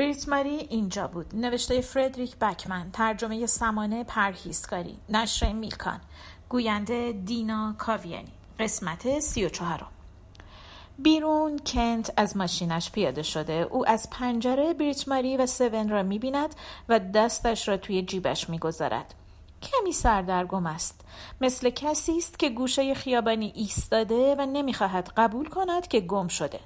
بریت ماری اینجا بود. نوشته فردریک بکمن ترجمه سمانه پرهیزکاری نشر میلکان گوینده دینا کاویانی. قسمت سی و چهارم. بیرون کنت از ماشینش پیاده شده. او از پنجره بریت ماری و سون را می‌بیند و دستش را توی جیبش می‌گذارد. کمی سردرگم است. مثل کسی است که گوشه خیابانی ایستاده و نمی‌خواهد قبول کند که گم شده.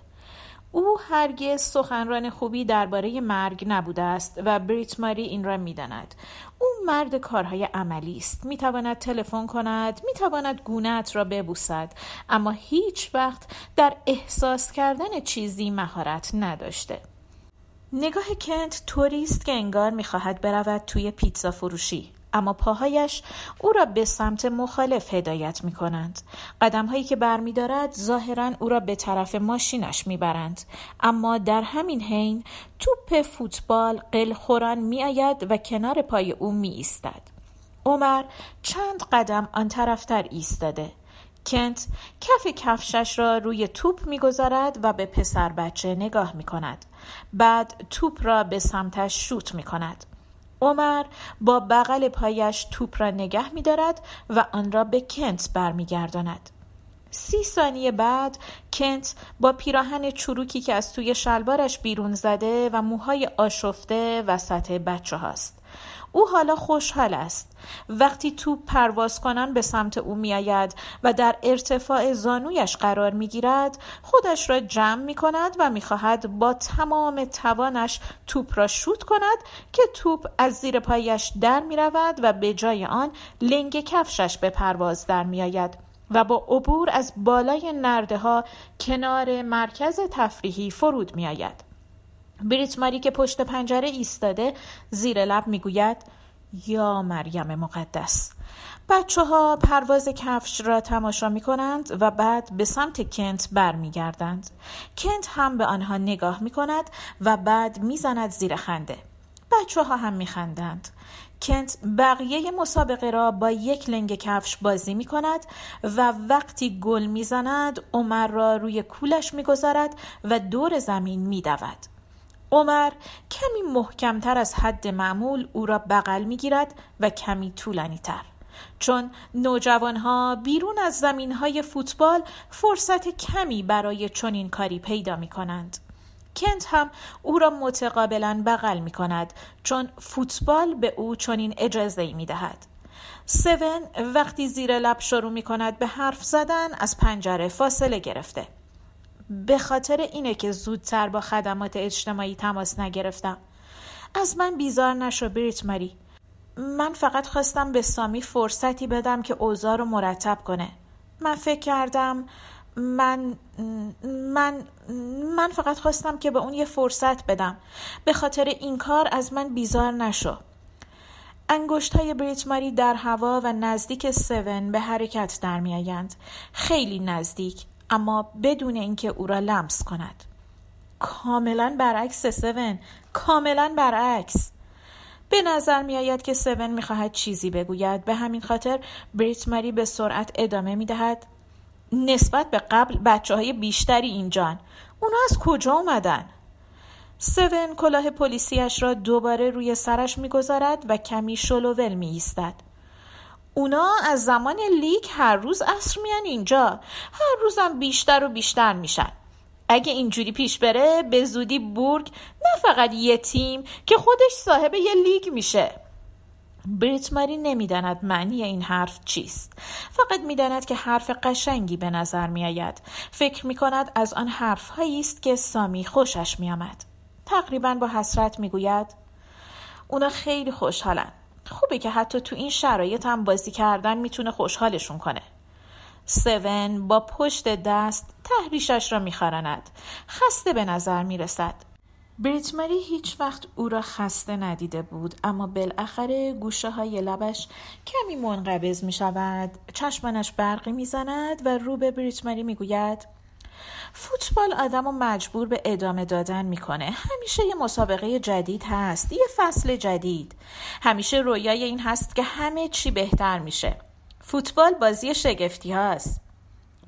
او هرگز سخنران خوبی درباره مرگ نبوده است و بریت ماری این را می‌داند. او مرد کارهای عملی است. می‌تواند تلفن کند می‌تواند گونت را ببوسد اما هیچ وقت در احساس کردن چیزی مهارت نداشته. نگاه کنت طوری است که انگار می‌خواهد برود توی پیتزا فروشی. اما پاهایش او را به سمت مخالف هدایت می کنند. قدم هایی که برمیدارد ظاهرا او را به طرف ماشینش می‌برند اما در همین حین توپ فوتبال قلخوران می آید و کنار پای او می ایستد. عمر چند قدم آن طرفتر ایستاده. کنت کف کفشش را روی توپ می‌گذارد و به پسر بچه نگاه می کند. بعد توپ را به سمتش شوت می کند. عمر با بغل پایش توپ را نگه می دارد و آن را به کنت برمیگرداند. سی ثانیه بعد کنت با پیراهن چروکی که از توی شلوارش بیرون زده و موهای آشفته وسط بچه هاست. او حالا خوشحال است وقتی تو پرواز کنان به سمت او میآید و در ارتفاع زانویش قرار می‌گیرد خودش را جمع می کند و می‌خواهد با تمام توانش توپ را شوت کند که توپ از زیر پایش در می رود و به جای آن لنگ کفشش به پرواز در می آید و با عبور از بالای نرده ها کنار مرکز تفریحی فرود می آید. بریت ماری که پشت پنجره ایستاده زیر لب می‌گوید یا مریم مقدس بچه ها پرواز کفش را تماشا می کنند و بعد به سمت کنت برمیگردند. کنت هم به آنها نگاه می کند و بعد می‌زند زیر خنده. بچه ها هم می خندند. کنت بقیه مسابقه را با یک لنگ کفش بازی می کند و وقتی گل می زند عمر را روی کولش می گذارد و دور زمین می دود. عمر کمی محکمتر از حد معمول او را بغل می گیرد و کمی طولانی تر. چون نوجوانها بیرون از زمین های فوتبال فرصت کمی برای چنین کاری پیدا می کنند. کنت هم او را متقابلا بغل می کند چون فوتبال به او چنین اجازه می دهد. سون وقتی زیر لب شروع می کند به حرف زدن از پنجره فاصله گرفته. به خاطر اینه که زودتر با خدمات اجتماعی تماس نگرفتم. از من بیزار نشو بریت ماری. من فقط خواستم به سامی فرصتی بدم که اوضاع رو مرتب کنه. من فکر کردم من من من فقط خواستم که به اون یه فرصت بدم. به خاطر این کار از من بیزار نشو. انگشت های بریت ماری در هوا و نزدیک سون به حرکت در میآیند. خیلی نزدیک. اما بدون اینکه او را لمس کند. کاملا برعکس سون. کاملا برعکس. به نظر می آید که سون می خواهد چیزی بگوید. به همین خاطر بریت مری به سرعت ادامه می دهد نسبت به قبل بچه های بیشتری اینجان اونا از کجا اومدن؟ سون کلاه پلیسیش را دوباره روی سرش می‌گذارد و کمی شلوول می ایستد. اونا از زمان لیگ هر روز اصر میان اینجا. هر روزم بیشتر و بیشتر میشن. اگه اینجوری پیش بره به زودی بورگ نه فقط یه تیم که خودش صاحب یه لیگ میشه. بریت ماری نمی‌داند معنی این حرف چیست. فقط می‌داند که حرف قشنگی به نظر میآید. فکر می‌کند از آن حرف است که سامی خوشش میآمد تقریبا با حسرت می‌گوید اونا خیلی خوشحالن. خوبه که حتی تو این شرایط هم بازی کردن می‌تونه خوشحالشون کنه. سون با پشت دست تحریشش را میخارند خسته به نظر می‌رسد. بریت مری هیچ وقت او را خسته ندیده بود اما بالاخره گوشه های لبش کمی منقبض می شود چشمانش برقی می زند و رو به بریت مری می گوید فوتبال آدم رو مجبور به ادامه دادن می‌کنه. همیشه یه مسابقه جدید هست یه فصل جدید. همیشه رویای این هست که همه چی بهتر میشه. فوتبال بازی شگفتی هست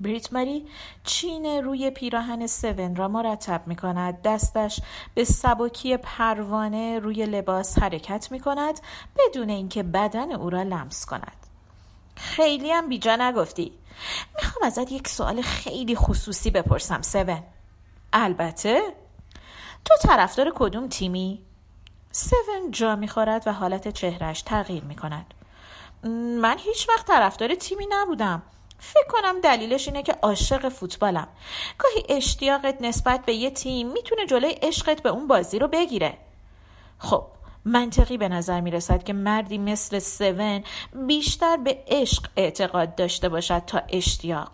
بریت ماری چین روی پیراهن سون را مرتب می کند دستش به سبکی پروانه روی لباس حرکت می کند بدون اینکه بدن او را لمس کند. خیلی هم بیجا نگفتی. می‌خوام ازت یک سوال خیلی خصوصی بپرسم سون. البته تو طرفدار کدوم تیمی؟ سون جا می‌خورد و حالت چهرش تغییر می‌کند. من هیچ وقت طرفدار تیمی نبودم. فکر کنم دلیلش اینه که عاشق فوتبالم. گاهی اشتیاقت نسبت به یه تیم می‌تونه جلوی عشقت به اون بازی رو بگیره. خب منطقی به نظر می رسد که مردی مثل سون بیشتر به عشق اعتقاد داشته باشد تا اشتیاق.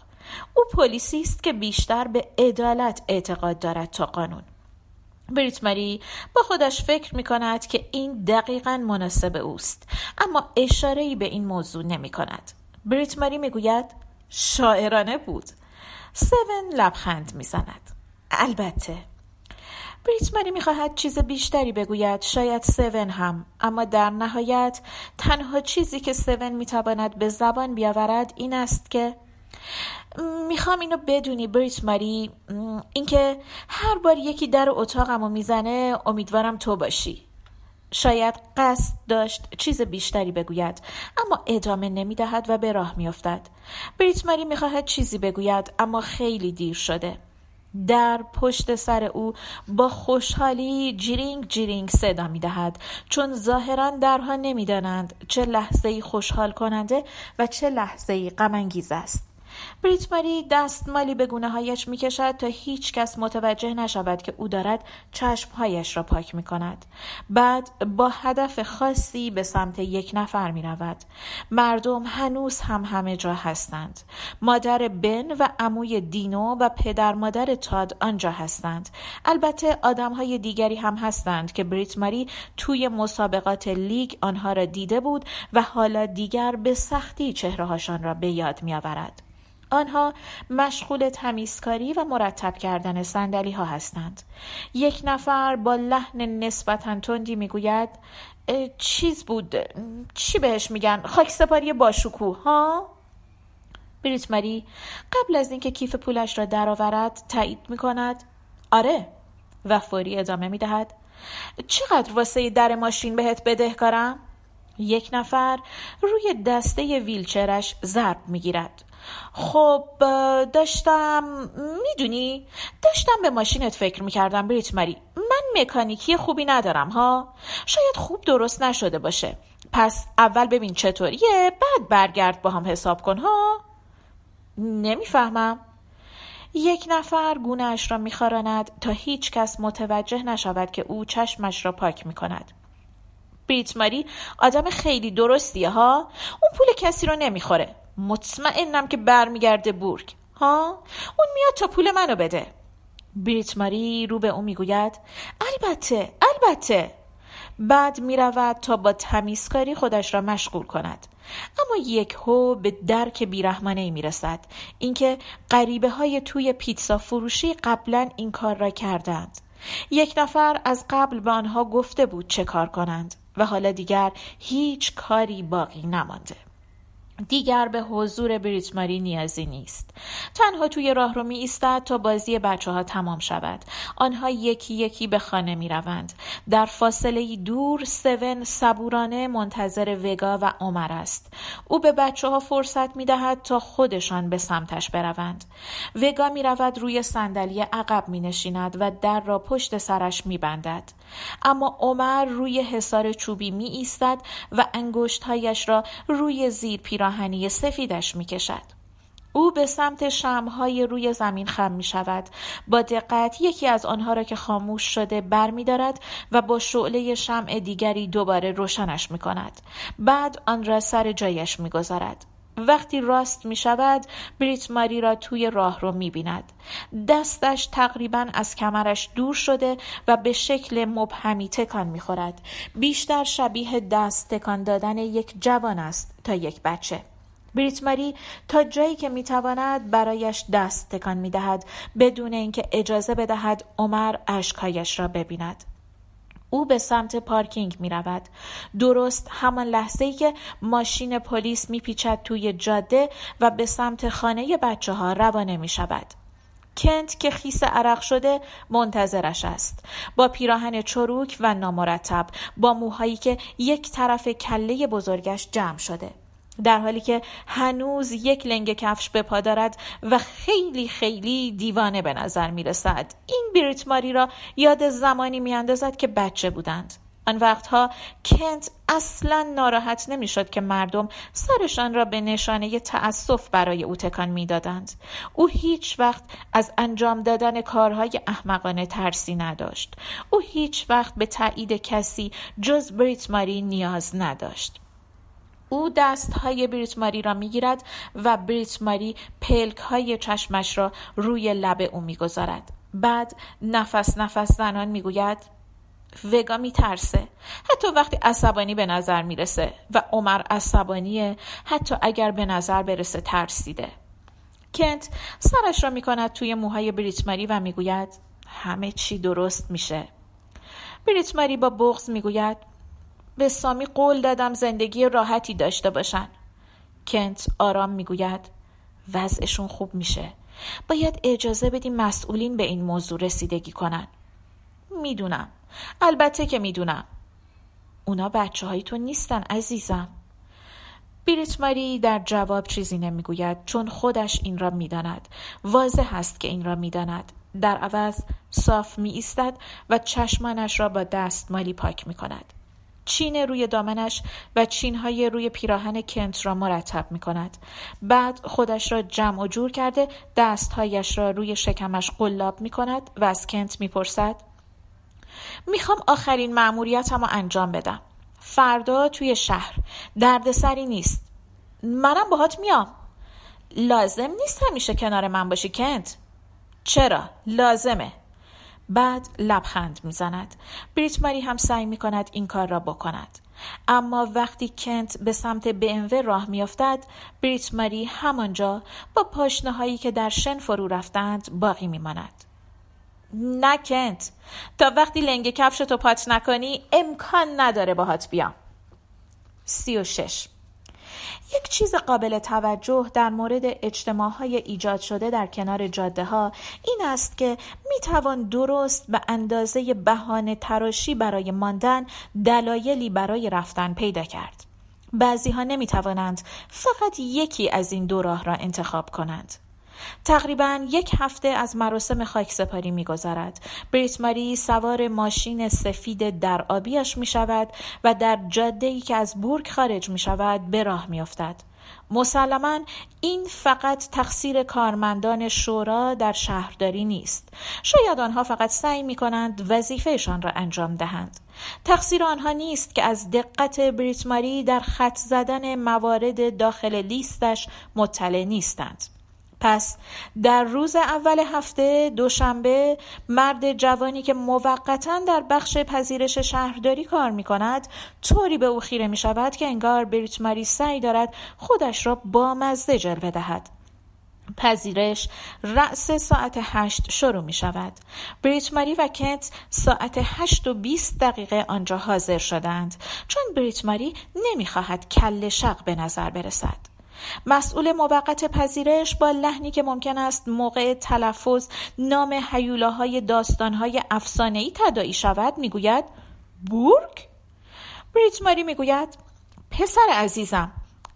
او پلیسی است که بیشتر به عدالت اعتقاد دارد تا قانون. بریت مری با خودش فکر می کند که این دقیقا مناسب اوست اما اشاره به این موضوع نمی کند بریت مری می گوید شاعرانه بود. سون لبخند می زند البته بریت مری می‌خواهد چیز بیشتری بگوید شاید سون هم. اما در نهایت تنها چیزی که سون می‌تواند به زبان بیاورد این است که می‌خوام اینو بدونی بریت ماری اینکه هر بار یکی در اتاقمو می‌زنه امیدوارم تو باشی. شاید قصد داشت چیز بیشتری بگوید اما ادامه نمی‌دهد و به راه میافتد. بریت ماری می‌خواهد چیزی بگوید اما خیلی دیر شده. در پشت سر او با خوشحالی جیرینگ جیرینگ صدا می دهد چون ظاهرا درها نمی‌دانند چه لحظه خوشحال کننده و چه لحظه غم است. بریت ماری دستمالی به گونه هایش می کشد تا هیچ کس متوجه نشود که او دارد چشمهایش را پاک می کند. بعد با هدف خاصی به سمت یک نفر می رود. مردم هنوز هم همه جا هستند. مادر بن و عموی دینو و پدر مادر تاد آنجا هستند. البته آدم های دیگری هم هستند که بریت ماری توی مسابقات لیگ آنها را دیده بود و حالا دیگر به سختی چهرههاشان را به یاد می آورد. آنها مشغول تمیزکاری و مرتب کردن سندلی ها هستند. یک نفر با لحن نسبتا تندی می‌گوید چیز بود چی بهش میگن خاک سپاری باشکوه ها بریت مری قبل از اینکه کیف پولش را درآورد تایید می کند آره و فوری ادامه می دهد چقدر واسه در ماشین بهت بدهکارم؟ یک نفر روی دسته ویلچرش ضرب می گیرد خب داشتم می‌دونی؟ داشتم به ماشینت فکر می‌کردم بریت مری. من مکانیکی خوبی ندارم ها؟ شاید خوب درست نشده باشه. پس اول ببین چطوریه بعد برگرد با هم حساب کن ها؟ نمی‌فهمم. یک نفر گونه اش را میخاراند تا هیچ کس متوجه نشود که او چشمش را پاک می‌کند. بریت ماری آدم خیلی درستیه ها؟ اون پول کسی رو نمی‌خوره. مطمئنم که برمیگرده بورگ. ها؟ اون میاد تا پول منو بده. بریت ماری رو به او می‌گوید البته البته. بعد می‌رود تا با تمیزکاری خودش را مشغول کند. اما یک هو به درک بیرحمانه ای می‌رسد. اینکه غریبه های توی پیتزا فروشی قبلا این کار را کردند. یک نفر از قبل به آنها گفته بود چه کار کنند و حالا دیگر هیچ کاری باقی نمانده. دیگر به حضور بریت ماری نیازی نیست. تنها توی راه رو می ایستد تا بازی بچه ها تمام شود. آنها یکی یکی به خانه می روند در فاصله دور سون صبورانه منتظر وگا و عمر است. او به بچه ها فرصت می دهد تا خودشان به سمتش بروند. وگا می رود روی صندلی عقب می نشیند و در را پشت سرش می بندد اما عمر روی حصار چوبی می ایستد و انگشتهایش را روی زیر پیراهنی سفیدش می کشد. او به سمت شمهای روی زمین خم می شود. با دقت یکی از آنها را که خاموش شده بر می دارد و با شعله شمع دیگری دوباره روشنش می کند. بعد آن را سر جایش می گذارد. وقتی راست می شود بریت ماری را توی راه رو می بیند. دستش تقریبا از کمرش دور شده و به شکل مبهمی تکان می خورد. بیشتر شبیه دست تکان دادن یک جوان است تا یک بچه. بریت ماری تا جایی که می‌تواند برایش دست تکان می‌دهد بدون اینکه اجازه بدهد عمر اشکهایش را ببیند او به سمت پارکینگ می رود. درست همان لحظه ای که ماشین پلیس می پیچد توی جاده و به سمت خانه بچه ها روانه می شود. کنت که خیس عرق شده منتظرش است با پیراهن چروک و نامرتب با موهایی که یک طرف کله بزرگش جمع شده در حالی که هنوز یک لنگ کفش به پا دارد و خیلی خیلی دیوانه به نظر می رسد این بریت ماری را یاد زمانی می اندازد که بچه بودند. آن وقتها کنت اصلا ناراحت نمی‌شد که مردم سرشان را به نشانه تأسف برای او تکان می‌دادند. او هیچ وقت از انجام دادن کارهای احمقانه ترسی نداشت. او هیچ وقت به تایید کسی جز بریت ماری نیاز نداشت. او دست های بریت ماری را می‌گیرد و بریت ماری پلک های چشمش را روی لب او می‌گذارد. بعد نفس نفس زنان می‌گوید وگا میترسه. حتی وقتی عصبانی به نظر می‌رسه و عمر عصبانیه حتی اگر به نظر برسه ترسیده. کنت سرش را می‌کند توی موهای بریتماری و می‌گوید همه چی درست میشه. بریتماری با بغز می‌گوید به سامی قول دادم زندگی راحتی داشته باشن. کنت آرام می‌گوید وضعشون خوب میشه. باید اجازه بدیم مسئولین به این موضوع رسیدگی کنن. می‌دونم. البته که می‌دونم. اونا بچه های تو نیستن عزیزم. بیریت ماری در جواب چیزی نمی‌گوید چون خودش این را می‌داند. واضح است که این را می‌داند. در عوض صاف می ایستد و چشمانش را با دستمالی پاک می کند. چین روی دامنش و چینهای روی پیراهن کنت را مرتب می کند. بعد خودش را جمع و جور کرده دستهایش را روی شکمش قلاب می کند و از کنت می پرسد می‌خوام آخرین معمولیتم رو انجام بدم. فردا توی شهر. دردسری نیست. منم باهات میام. لازم نیست همیشه کنار من باشی کنت. چرا؟ لازمه. بعد لبخند می‌زند. بریت ماری هم سعی می‌کند این کار را بکند. اما وقتی کنت به سمت BMW راه میافتد بریت ماری همانجا با پاشنه هایی که در شن فرو رفتند باقی میماند. نکنت تا وقتی لنگ کفشتو پات نکنی امکان نداره باهات بیام. سی و شش. یک چیز قابل توجه در مورد اجتماع های ایجاد شده در کنار جاده ها این است که می توان درست به اندازه بهانه تراشی برای ماندن دلایلی برای رفتن پیدا کرد. بعضی ها نمی توانند فقط یکی از این دو راه را انتخاب کنند. تقریبا یک هفته از مراسم خاکسپاری میگذرد. بریت ماری سوار ماشین سفید در آبیش می شود و در جاده ای که از بورگ خارج می شود به راه می افتد. مسلما این فقط تقصیر کارمندان شورا در شهرداری نیست. شاید آنها فقط سعی می کنند وظیفهشان را انجام دهند. تقصیر آنها نیست که از دقت بریتماری در خط زدن موارد داخل لیستش مطلع نیستند. پس در روز اول هفته دوشنبه مرد جوانی که موقتا در بخش پذیرش شهرداری کار می کند طوری به او خیره می شود که انگار بریت ماری سعی دارد خودش را با مزده جلوه دهد پذیرش رأس ساعت هشت شروع می شود. بریت ماری و کنت ساعت هشت و بیست دقیقه آنجا حاضر شدند چون بریت ماری نمی خواهد کل شق به نظر برسد. مسئول موقت پذیرش با لحنی که ممکن است موقع تلفظ نام حیولاهای داستانهای افسانه‌ای تدایی شود می‌گوید بورگ؟ بریت ماری می‌گوید پسر عزیزم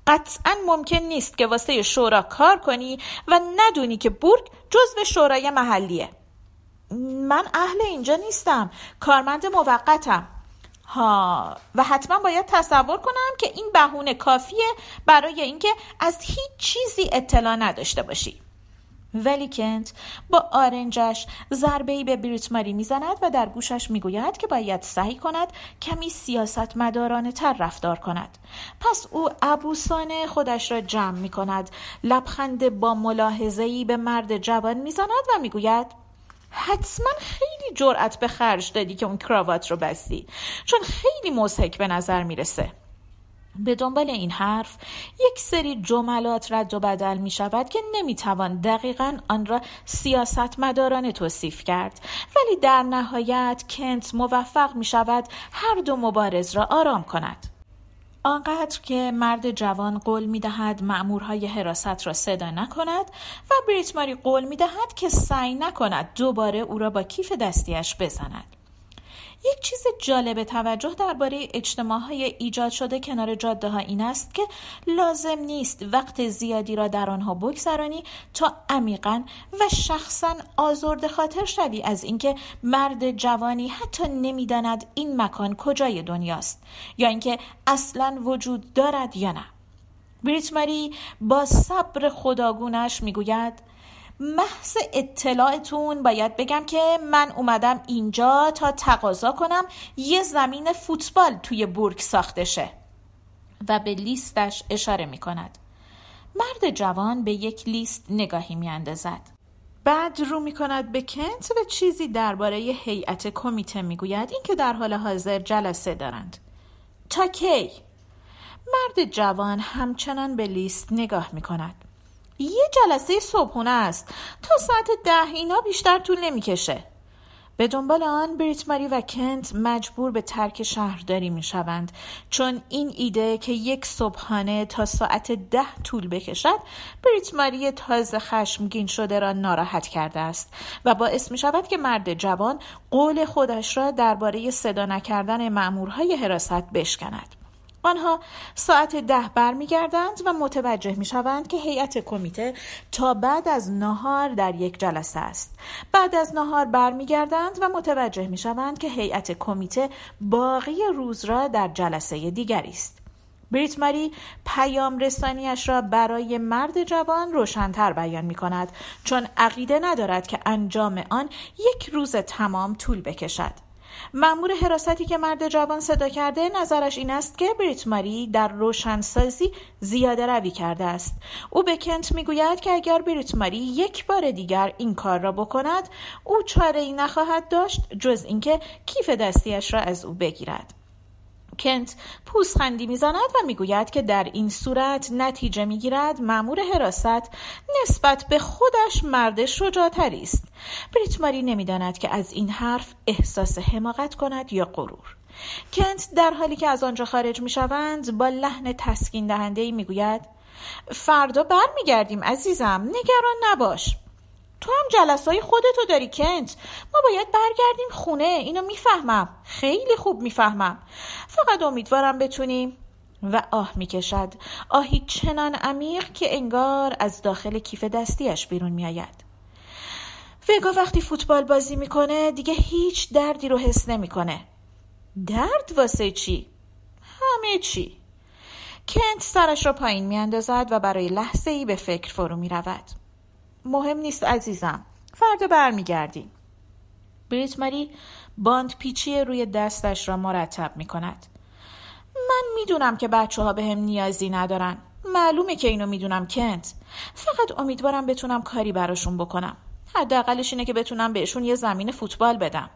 قطعا ممکن نیست که واسه شورا کار کنی و ندونی که بورگ جزو شورای محلیه. من اهل اینجا نیستم. کارمند موقتم. ها و حتما باید تصور کنم که این بهونه کافیه برای اینکه از هیچ چیزی اطلاع نداشته باشی. ولی کنت با آرنجش ضربه ای به بریتماری می‌زند و در گوشش می‌گوید که باید سعی کند کمی سیاست مدارانه تر رفتار کند. پس او ابوسانه خودش را جمع می کند لبخند با ملاحظه ای به مرد جوان می‌زند و می‌گوید حتما خیلی جرأت به خرج دادی که اون کراوات رو بستی چون خیلی مزهک به نظر می‌رسه. به دنبال این حرف یک سری جملات رد و بدل می شود که نمی توان دقیقا آن را سیاست مدارانه توصیف کرد. ولی در نهایت کنت موفق می شود هر دو مبارز را آرام کند. آنقدر که مرد جوان قول می دهد معمورهای حراست را صدا نکند و بریتماری قول می دهد که سعی نکند دوباره او را با کیف دستیش بزند. یک چیز جالب توجه درباره اجتماع های ایجاد شده کنار جاده ها این است که لازم نیست وقت زیادی را در آنها بگذرانی تا عمیقا و شخصا آزرد خاطر شوی از اینکه مرد جوانی حتی نمی‌داند این مکان کجای دنیاست یا اینکه اصلا وجود دارد یا نه. بریت ماری با صبر خداگونش می‌گوید محض اطلاعتون باید بگم که من اومدم اینجا تا تقاضا کنم یه زمین فوتبال توی بورگ ساخته شه و به لیستش اشاره می کند مرد جوان به یک لیست نگاهی می اندازد. بعد رو می کند به کنت و چیزی درباره هیئت کمیته می گوید اینکه در حال حاضر جلسه دارند تا کی؟ مرد جوان همچنان به لیست نگاه می کند یه جلسه صبحونه است. تا ساعت ده اینا بیشتر طول نمی‌کشه. به دنبال آن بریت ماری و کنت مجبور به ترک شهرداری می شوند چون این ایده که یک صبحانه تا ساعت ده طول بکشد بریت ماری تازه خشمگین شده را ناراحت کرده است و باعث می شود که مرد جوان قول خودش را درباره صدا نکردن مأمورهای حراست بشکند. آنها ساعت ده برمیگردند و متوجه می شوند که هیئت کمیته تا بعد از نهار در یک جلسه است. بعد از نهار برمیگردند و متوجه می شوند که هیئت کمیته باقی روز را در جلسه دیگری است. بریت ماری پیام رسانیش را برای مرد جوان روشنتر بیان می کند چون عقیده ندارد که انجام آن یک روز تمام طول بکشد. مأمور حراستی که مرد جوان صدا کرده نظرش این است که بریت ماری در روشنسازی زیاده روی کرده است. او به کنت می‌گوید که اگر بریت ماری یک بار دیگر این کار را بکند او چاره ای نخواهد داشت جز اینکه کیف دستیش را از او بگیرد. کنت پوزخندی می‌زند و می‌گوید که در این صورت نتیجه می‌گیرد مأمور حراست نسبت به خودش مرد شجاعتری است. بریت ماری نمی‌داند که از این حرف احساس حماقت کند یا غرور. کنت در حالی که از آنجا خارج می‌شوند با لحن تسکین دهنده ای می‌گوید فردا برمیگردیم عزیزم نگران نباش. تو هم جلسای خودتو داری کنت ما باید برگردیم خونه. اینو می‌فهمم. خیلی خوب می‌فهمم. فقط امیدوارم بتونیم. و آه می‌کشد. آهی چنان عمیق که انگار از داخل کیف دستیش بیرون میآید. وگا وقتی فوتبال بازی می‌کنه دیگه هیچ دردی رو حس نمی‌کنه. درد واسه چی؟ همه چی. کنت سرش را پایین میاندازد و برای لحظه ای به فکر فرو می رود. مهم نیست عزیزم. فردا برمیگردیم. بریت ماری باند پیچی روی دستش را مرتب می کند من می‌دونم که بچه ها به هم نیازی ندارن. معلومه که اینو می‌دونم کنت. فقط امیدوارم بتونم کاری براشون بکنم. حداقلش اینه که بتونم بهشون یه زمین فوتبال بدم.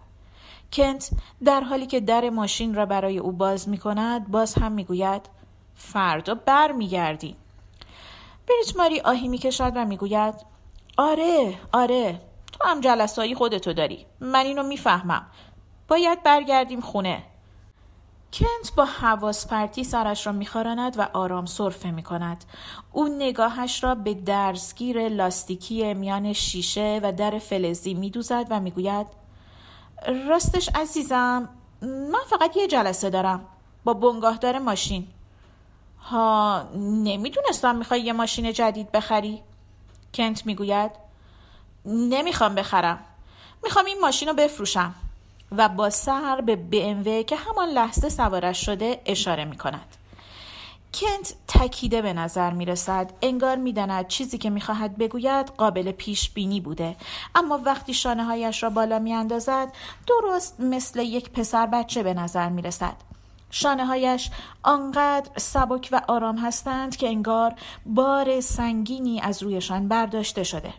کنت در حالی که در ماشین را برای او باز می کند باز هم می‌گوید فردا بر میگردی بریت ماری آهی می‌کشد و می‌گوید آره آره. تو هم جلسایی خودتو داری. من اینو می‌فهمم. باید برگردیم خونه. کنت با حواس پرتی سرش را میخاراند و آرام صرفه می کند. او نگاهش را به درزگیر لاستیکی میان شیشه و در فلزی میدوزد و می‌گوید راستش عزیزم من فقط یه جلسه دارم. با بنگاهدار ماشین. ها نمی‌دونستم می‌خوای یه ماشین جدید بخری. کنت می‌گوید نمی‌خوام بخرم. می‌خوام این ماشین رو بفروشم. و با سر به BMW که همان لحظه سوارش شده اشاره می کند. کنت تکیده به نظر می رسد انگار می داند چیزی که می خواهد بگوید قابل پیش بینی بوده. اما وقتی شانه هایش را بالا می اندازد درست مثل یک پسر بچه به نظر می رسد شانه هایش آنقدر سبک و آرام هستند که انگار بار سنگینی از رویشان برداشته شده.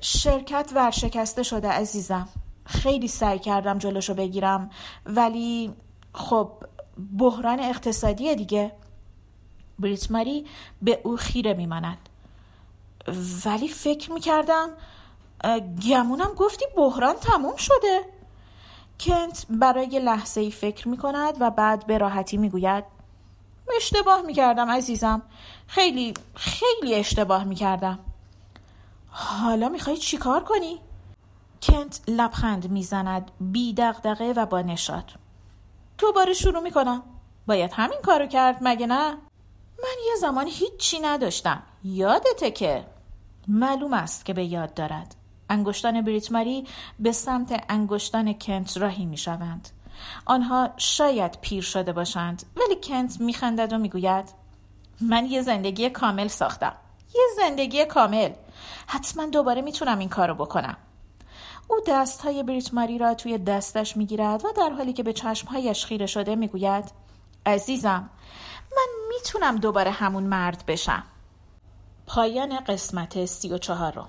شرکت ورشکسته شده عزیزم. خیلی سعی کردم جلوشو بگیرم ولی خب بحران اقتصادی دیگه. بریت ماری به او خیره میماند. ولی فکر می‌کردم گمونم گفتی بحران تموم شده. کنت برای لحظه ای فکر می کند و بعد به راحتی می گوید اشتباه می کردم عزیزم. خیلی خیلی اشتباه می کردم حالا می خواهی چیکار کنی؟ کنت لبخند می‌زند بی دغدغه و با نشاد دوباره شروع می کنم باید همین کارو کرد مگه نه؟ من یه زمانی هیچی نداشتم. یادته که. معلوم است که به یاد دارد. انگشتان بریتماری به سمت انگشتان کنت راهی می شوند. آنها شاید پیر شده باشند ولی کنت می خندد و می گوید من یه زندگی کامل ساختم. یه زندگی کامل. حتما دوباره می‌تونم این کارو بکنم. او دست های بریتماری را توی دستش می‌گیرد و در حالی که به چشمهایش خیره شده می‌گوید عزیزم من می‌تونم دوباره همون مرد بشم. پایان قسمت سی و چهارم.